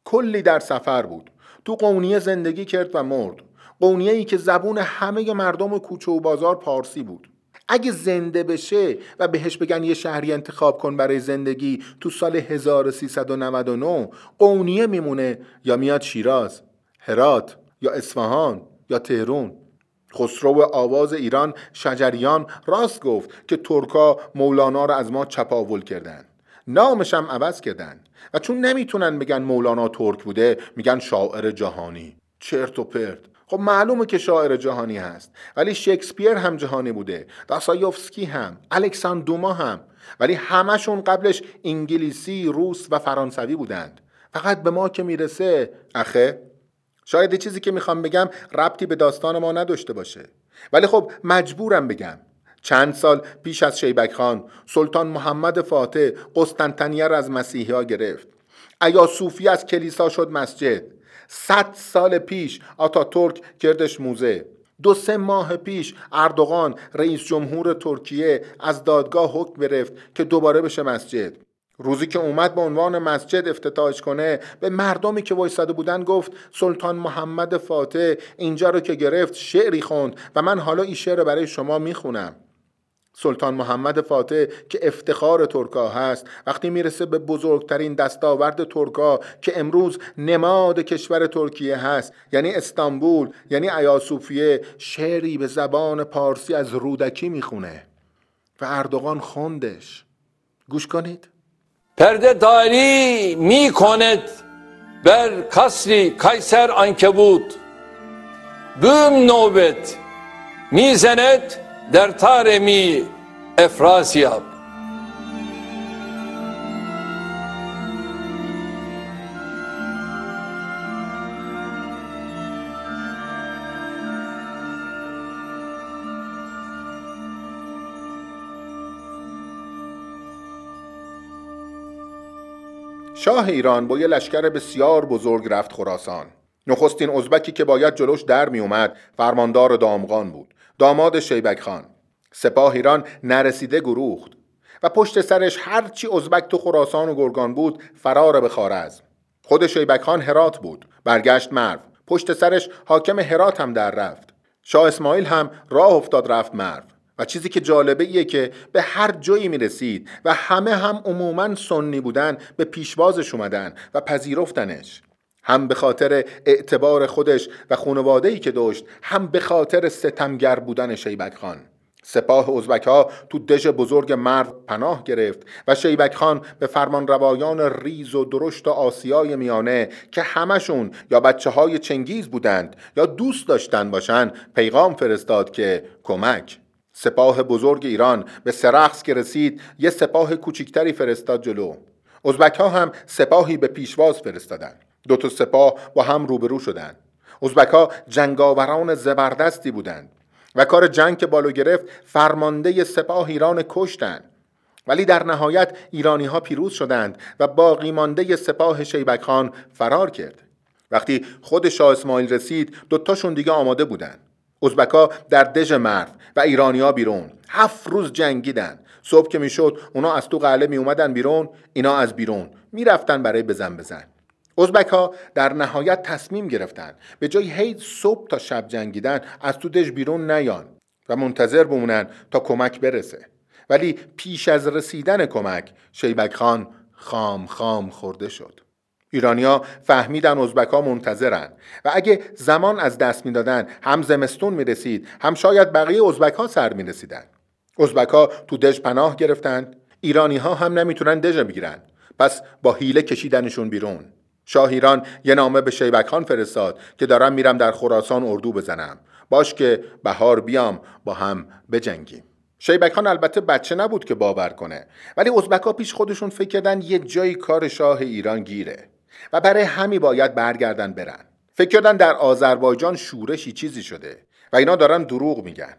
کلی در سفر بود. تو قونیه زندگی کرد و مرد. قونیه ای که زبون همه مردم کوچه و بازار پارسی بود. اگه زنده بشه و بهش بگن یه شهری انتخاب کن برای زندگی تو سال 1399 قونیه میمونه یا میاد شیراز هرات یا اصفهان یا تهرون. خسرو آواز ایران شجریان راست گفت که ترکا مولانا را از ما چپاول کردن. نامش هم عوض کردن و چون نمی‌تونن بگن مولانا ترک بوده میگن شاعر جهانی. چرت و پرت. خب معلومه که شاعر جهانی هست ولی شکسپیر هم جهانی بوده داستایوفسکی هم الکساندوما هم ولی همشون قبلش انگلیسی روس و فرانسوی بودند. فقط به ما که می‌رسه اخه شاید چیزی که می‌خوام بگم ربطی به داستان ما نداشته باشه. ولی خب مجبورم بگم. چند سال پیش از شیبک خان سلطان محمد فاتح قسطنطنیه را از مسیحی گرفت. ایا صوفی از کلیسا شد مسجد. صد سال پیش. آتا ترک کردش موزه. دو سه ماه پیش اردوغان رئیس جمهور ترکیه از دادگاه حکم گرفت که دوباره بشه مسجد. روزی که اومد به عنوان مسجد افتتاحش کنه به مردمی که وایساده بودن گفت سلطان محمد فاتح اینجا رو که گرفت شعری خوند و من حالا این شعر برای شما می‌خونم. سلطان محمد فاتح که افتخار ترکا هست وقتی می‌رسه به بزرگترین دستاورد ترکا که امروز نماد کشور ترکیه هست یعنی استانبول یعنی ایاسوفیه شعری به زبان پارسی از رودکی می‌خونه. و اردوغان خوندش گوش کنید. پرده داری می کند بر کسری کایسر انکبوت بوم نوبت می‌زند در تارمی افراسیاب شاه ایران با یه لشکر بسیار بزرگ رفت خراسان. نخستین ازبکی که باید جلوش در می اومد فرماندار دامغان بود. داماد شیبک خان. سپاه ایران نرسیده گروخت و پشت سرش هرچی ازبک تو خراسان و گرگان بود فرار به خارزم خود شیبک خان هرات بود. برگشت مرو. پشت سرش حاکم هرات هم در رفت. شاه اسماعیل هم راه افتاد رفت مرو. و چیزی که جالبه ایه که به هر جایی می رسید و همه هم عموما سنی بودن به پیشوازش اومدن و پذیرفتنش. هم به خاطر اعتبار خودش و خانواده ای که داشت هم به خاطر ستمگر بودن شیبک خان. سپاه ازبک ها تو دژ بزرگ مرو پناه گرفت و شیبک خان به فرمان روایان ریز و درشت آسیای میانه که همشون یا بچه های چنگیز بودند یا دوست داشتن باشن پیغام فرستاد که کمک. سپاه بزرگ ایران به سرخس که رسید یه سپاه کوچکتری فرستاد جلو. ازبک ها هم سپاهی به پیشواز فرستادن. دو تا سپاه با هم روبرو شدند. ازبک ها جنگاوران زبردستی بودند و کار جنگ که بالو گرفت فرمانده سپاه ایران کشتند. ولی در نهایت ایرانی ها پیروز شدند و باقی مانده سپاه شیبک خان فرار کرد. وقتی خود شاه اسماعیل رسید دوتاشون دیگه آماده بودند. ازبکا در دژ مرد و ایرانیا بیرون. هفت روز جنگیدن صبح که می‌شد اونا از تو قله می اومدن بیرون اینا از بیرون. می‌رفتن برای بزن بزن. ازبک ها در نهایت تصمیم گرفتن به جای هی صبح تا شب جنگیدن از تو دژ بیرون نیان و منتظر بمونن تا کمک برسه. ولی پیش از رسیدن کمک شیبک خان خام خام خورده شد. ایرانیا فهمیدن ازبک ها منتظرن و اگه زمان از دست می‌دادن هم زمستون می رسید هم شاید بقیه ازبک سر می رسیدن ازبک ها تو دژ پناه گرفتن ایرانی ها هم نمی‌تونن دژ بگیرن. پس با حیله کشیدنشون بیرون. شاه ایران یه نامه به شیبک خان فرستاد که دارم میرم در خراسان اردو بزنم. باش که بهار بیام با هم بجنگیم. شیبک خان البته بچه نبود که باور کنه ولی ازبکا پیش خودشون فکر کردن یه جایی کار شاه ایران گیره و برای همی باید برگردن برن. فکر کردن در آذربایجان شورشی چیزی شده و اینا دارن دروغ میگن.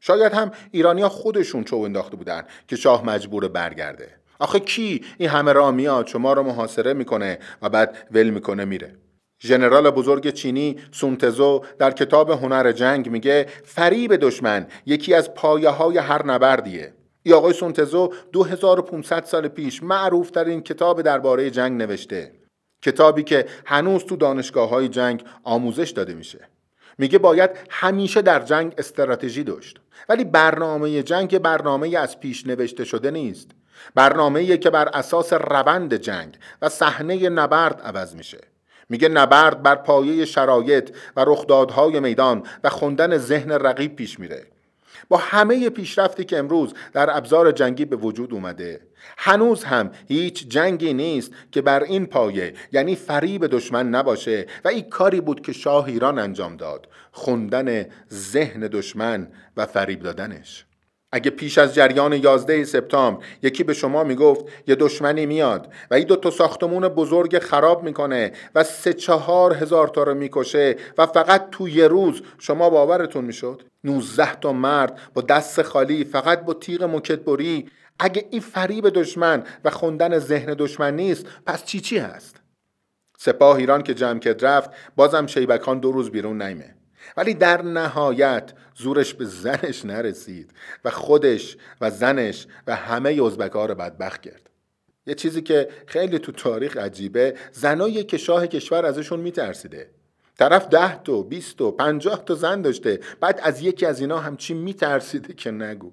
شاید هم ایرانیا خودشون چو انداخته بودن که شاه مجبور برگرده. آخه کی این همه را میاد؟ شما رو محاصره می‌کنه و بعد ول می‌کنه میره. ژنرال بزرگ چینی سونتزو در کتاب هنر جنگ میگه فریب دشمن یکی از پایه های هر نبردیه. ای آقای سونتزو 2500 سال پیش معروف ترین کتاب درباره جنگ نوشته. کتابی که هنوز تو دانشگاه های جنگ آموزش داده میشه. میگه باید همیشه در جنگ استراتژی داشت. ولی برنامه جنگ برنامه از پیش نوشته شده نیست. برنامه که بر اساس روند جنگ و صحنه نبرد عوض میشه. میگه نبرد بر پایه شرایط و رخدادهای میدان و خوندن ذهن رقیب پیش میره. با همه پیشرفتی که امروز در ابزار جنگی به وجود اومده هنوز هم هیچ جنگی نیست که بر این پایه یعنی فریب دشمن نباشه و این کاری بود که شاه ایران انجام داد خوندن ذهن دشمن و فریب دادنش. اگه پیش از جریان 11 سپتامبر یکی به شما می‌گفت یه دشمنی میاد و این دو تا ساختمون بزرگ خراب می‌کنه و سه چهار هزار تا رو می‌کشه و فقط تو یه روز شما باورتون می‌شد؟ 19 تا مرد با دست خالی فقط با تیغ مکتبری اگه این فریب دشمن و خوندن ذهن دشمن نیست پس چی چی هست؟ سپاه ایران که جمع کرد رفت بازم شیبکان دو روز بیرون نیمه. ولی در نهایت زورش به زنش نرسید و خودش و زنش و همه ازبکا رو بدبخت کرد. یه چیزی که خیلی تو تاریخ عجیبه زنایی که شاه کشور ازشون میترسیده. طرف ده تا بیست تا پنجاه تا زن داشته. بعد از یکی از اینا همچی میترسیده که نگو.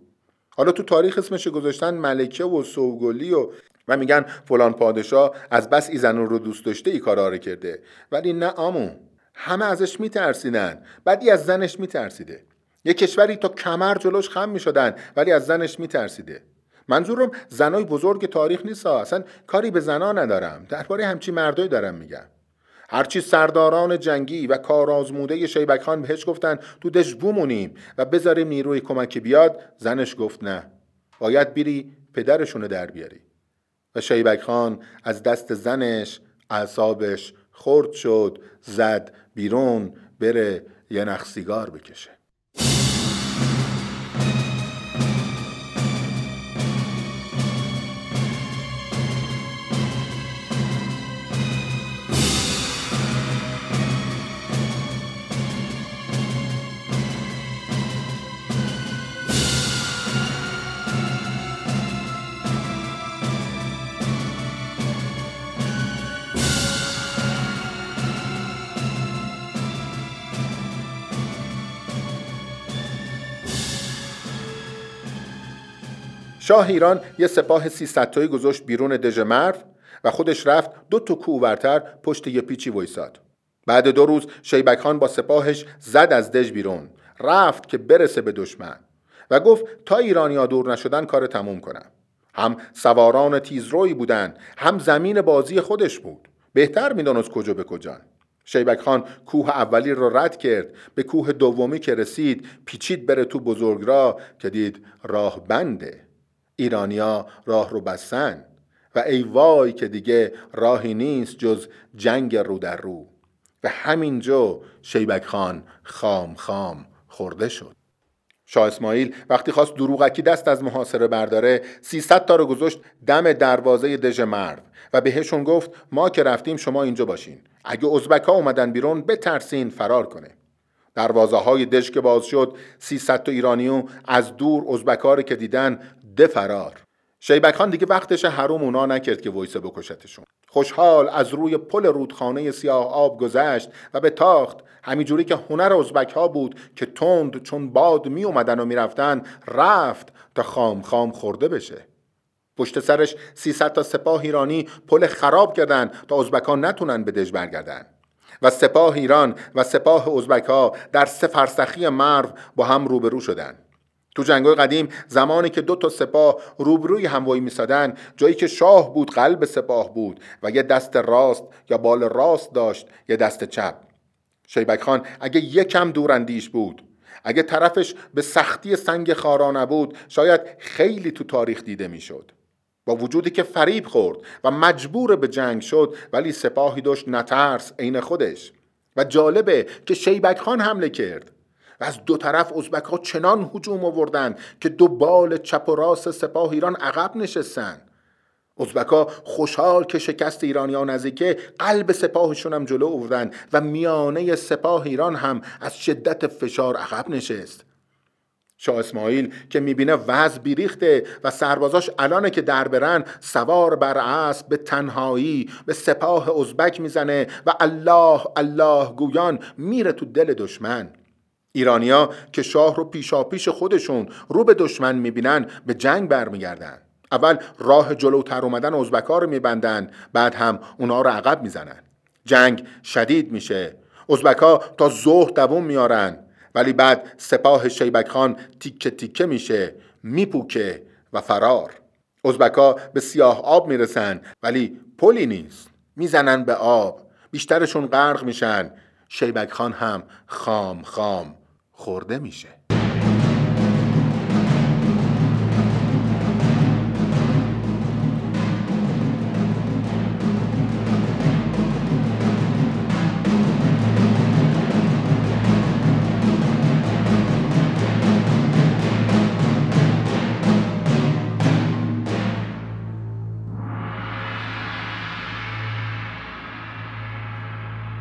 حالا تو تاریخ اسمش گذاشتن ملکه و سوگلی و و میگن فلان پادشاه از بس ای رو دوست داشته ای کارا کرده. ولی نه آمون همه ازش میترسیدن. بعدی از زنش میترسیده. یه کشوری تا کمر جلوش خم می‌شدن ولی از زنش میترسیده. منظورم زنای بزرگ تاریخ نیست اصلا کاری به زنا ندارم. درباره همچی مردایی دارم میگم. هرچی سرداران جنگی و کارآزموده شیبک خان بهش گفتن تو دش بمونیم و بذاریم نیروی کمک بیاد. زنش گفت نه. باید بیری پدرشونو در بیاری. و شیبک خان از دست زنش اعصابش خرد شد زد بیرون بره یه نخ سیگار بکشه. شاه ایران یه سپاه 300 تایی گذاشت بیرون دژ مرو و خودش رفت دو تا کوورتر پشت یه پیچی وایساد. بعد دو روز شیبک خان با سپاهش زد از دژ بیرون رفت که برسه به دشمن و گفت تا ایرانیا دور نشدن کار تموم کنم. هم سواران تیزروی بودن هم زمین بازی خودش بود. بهتر می‌دانست کجا به کجا. شیبک خان کوه اولی رو رد کرد به کوه دومی که رسید پیچید بره تو بزرگ را که دید راه بنده ایرانیا راه رو بستن و ای وای که دیگه راهی نیست جز جنگ رو در رو. و همینجا شیبک خان خام خام خورده شد. شاه اسماعیل وقتی خواست دروغکی دست از محاصره برداره 300 تا رو گذاشت دم دروازه دژ مرو و بهشون گفت ما که رفتیم شما اینجا باشین. اگه ازبک ها اومدن بیرون بترسین فرار کنه. دروازه های دشک باز شد 300 تا ایرانیو از دور ازبکاری که دیدن ده فرار. شیبک خان دیگه وقتش حروم اونا نکرد که وایسه بکشتشون. خوشحال از روی پل رودخانه سیاه آب گذشت و به تاخت همینجوری که هنر ازبک ها بود که تند چون باد می اومدن و می‌رفتن رفت تا خام خام خورده بشه. پشت سرش 300 تا سپاه ایرانی پل خراب کردن تا ازبکان نتونن به دژ برگردن. و سپاه ایران و سپاه ازبک ها در سفرسخی مرو با هم روبرو شدند. تو جنگای قدیم زمانی که دو تا سپاه روبروی هموایی میسادن جایی که شاه بود قلب سپاه بود و یه دست راست یا بال راست داشت یه دست چپ. شیبک خان اگه یکم دوراندیش بود اگه طرفش به سختی سنگ خارا نبود شاید خیلی تو تاریخ دیده می‌شد. با وجودی که فریب خورد و مجبور به جنگ شد ولی سپاهی داشت نترس عین خودش. و جالبه که شیبک خان حمله کرد. و از دو طرف ازبک ها چنان هجوم آوردن که دو بال چپ و راست سپاه ایران عقب نشستن ازبک ها خوشحال که شکست ایرانیان نزدیکه قلب سپاهشون هم جلو آوردن و میانه سپاه ایران هم از شدت فشار عقب نشست. شاه اسماعیل که می‌بینه وضع بیریخته و سربازاش الانه که در برن سوار بر اسب به تنهایی به سپاه ازبک می‌زنه و الله الله گویان میره تو دل دشمن. ایرانیا که شاه رو پیشا پیش خودشون رو به دشمن می‌بینن به جنگ برمیگردن. اول راه جلوتر اومدن ازبکا رو میبندن بعد هم اونا رو عقب می‌زنن. جنگ شدید میشه. ازبکا تا ظهر دووم میارن ولی بعد سپاه شیبک خان تیکه تیکه میشه میپوکه و فرار. ازبکا به سیاه آب می‌رسن ولی پلی نیست. می‌زنن به آب. بیشترشون غرق میشن. شیبک خان هم خام خام. خورده میشه.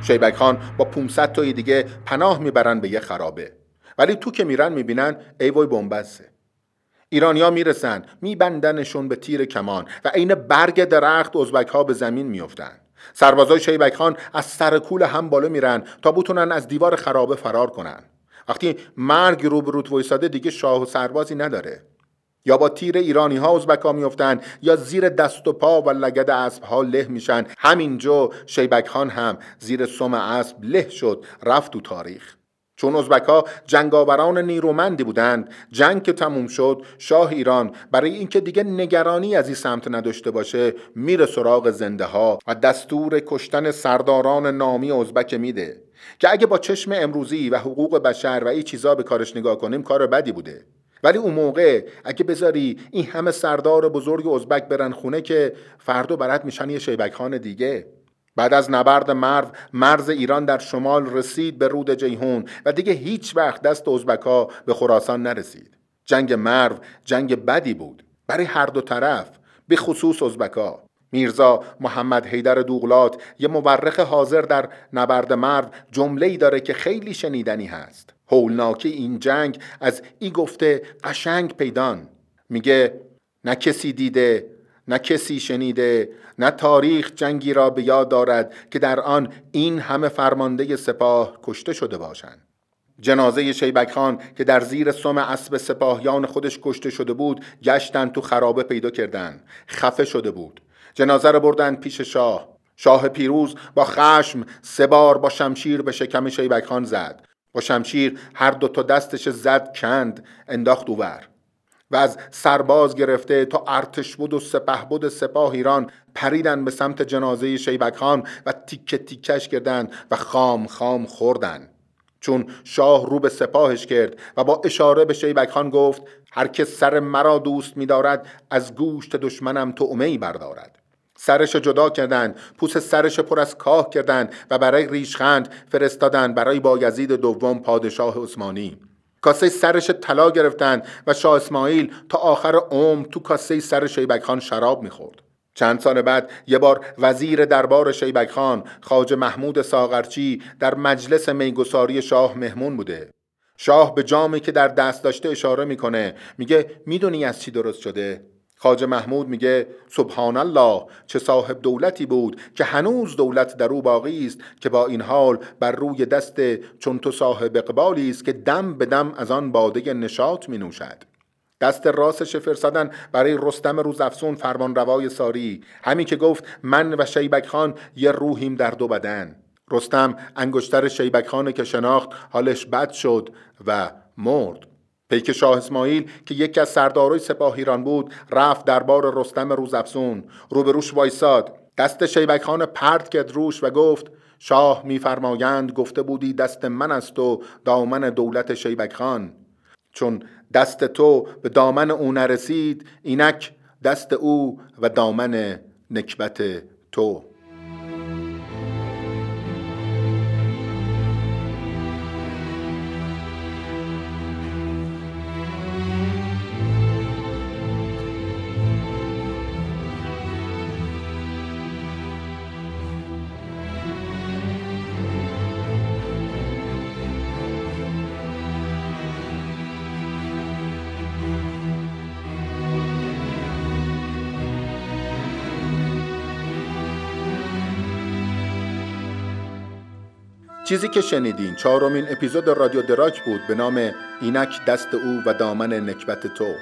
شیبک خان با 500 تای دیگه پناه می‌برن به یه خرابه. ولی تو که میرن می‌بینن ای وای بنبسته. ایرانیا می‌رسن میبندنشون به تیر کمان و عین برگ درخت ازبک ها به زمین میفتن سربازای شیبک خان از سر کول هم بالا میرن تا بتونن از دیوار خرابه فرار کنن. وقتی مرگ رو به روت وایساده دیگه شاه و سربازی نداره. یا با تیر ایرانی ها ازبک ها یا زیر دست و پا و لگد اسب ها له میشن. همینجا شیبک خان هم زیر سم اسب له شد رفت تو تاریخ. چون ازبک ها جنگاوران نیرومندی بودند. جنگ که تموم شد شاه ایران برای اینکه دیگه نگرانی از این سمت نداشته باشه میره سراغ زنده ها و دستور کشتن سرداران نامی ازبک میده. که اگه با چشم امروزی و حقوق بشر و این چیزا به کارش نگاه کنیم کار بدی بوده. ولی اون موقع اگه بذاری این همه سردار بزرگ ازبک برن خونه که فردو برد میشن یه شیبک خان دیگه. بعد از نبرد مرو مرز ایران در شمال رسید به رود جیهون و دیگه هیچ وقت دست ازبکا به خراسان نرسید. جنگ مرو جنگ بدی بود برای هر دو طرف به خصوص ازبکا میرزا محمد حیدر دوغلات یه مورخ حاضر در نبرد مرو جمله داره که خیلی شنیدنی هست. هولناکی این جنگ از ای گفته قشنگ پیدان. میگه نه کسی دیده نه کسی شنیده نه تاریخ جنگی را به یاد دارد که در آن این همه فرمانده سپاه کشته شده باشند. جنازه شیبک خان که در زیر سم اسب سپاهیان خودش کشته شده بود گشتن تو خرابه پیدا کردن خفه شده بود. جنازه را بردن پیش شاه. شاه پیروز با خشم سه بار با شمشیر به شکم شیبک خان زد. با شمشیر هر دو تا دستش زد کند انداخت اوور و از سرباز گرفته تا ارتش بود و سپه بود سپاه ایران پریدن به سمت جنازه شیبک خان و تیکه تیکش کردند و خام خام خوردن. چون شاه رو به سپاهش کرد و با اشاره به شیبک خان گفت هر که سر مرا دوست می‌دارد از گوشت دشمنم تو ای بردارد. سرش جدا کردند پوست سرش پر از کاه کردند و برای ریشخند فرستادند برای بایزید دوم پادشاه عثمانی. کاسه سرش طلا گرفتند و شاه اسماعیل تا آخر عمر تو کاسه سر شیبک خان شراب می‌خورد. چند سال بعد یه بار وزیر دربار شیبک خان خاج محمود ساغرچی در مجلس میگساری شاه مهمون بوده. شاه به جامی که در دست داشته اشاره می‌کنه میگه می‌دونی از چی درست شده؟ خاج محمود میگه سبحان الله چه صاحب دولتی بود که هنوز دولت در او باقی است که با این حال بر روی دست چون تو صاحب اقبالی است که دم به دم از آن باده نشاط می نوشد. دست راستش فرستادن برای رستم روزافسون فرمان روای ساری. همین که گفت من و شیبک خان یه روحیم در دو بدن. رستم انگشتر شیبک خانه که شناخت حالش بد شد و مرد. پیک شاه اسماعیل که یکی از سردارای سپاه ایران بود رفت دربار رستم روزافسون روبروش وایساد. دست شیبک خان پرد کرد روش و گفت شاه میفرمایند گفته بودی دست من است و دامن دولت شیبک خان چون دست تو به دامن او نرسید اینک دست او و دامن نکبت تو. چیزی که شنیدین چهارمین اپیزود رادیو دراک بود به نام اینک دست او و دامن نکبت تو.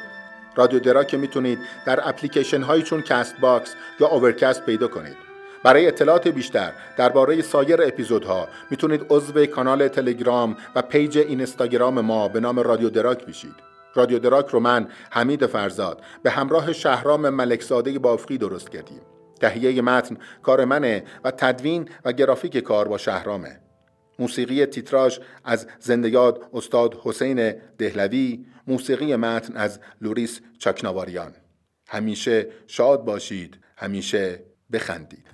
رادیو دراک می‌تونید در اپلیکیشن هایی چون Castbox یا Overcast پیدا کنید. برای اطلاعات بیشتر درباره سایر اپیزودها می‌تونید عضو کانال تلگرام و page اینستاگرام ما به نام رادیو دراک بشید. رادیو دراک رو من حمید فرزاد به همراه شهرام ملکزاده بافقی درست کردیم. تهیه متن کار منه و تدوین و گرافیک کار با شهرامه. موسیقی تیتراژ از زندگاد استاد حسین دهلوی موسیقی متن از لوریس چاکناواریان. همیشه شاد باشید همیشه بخندید.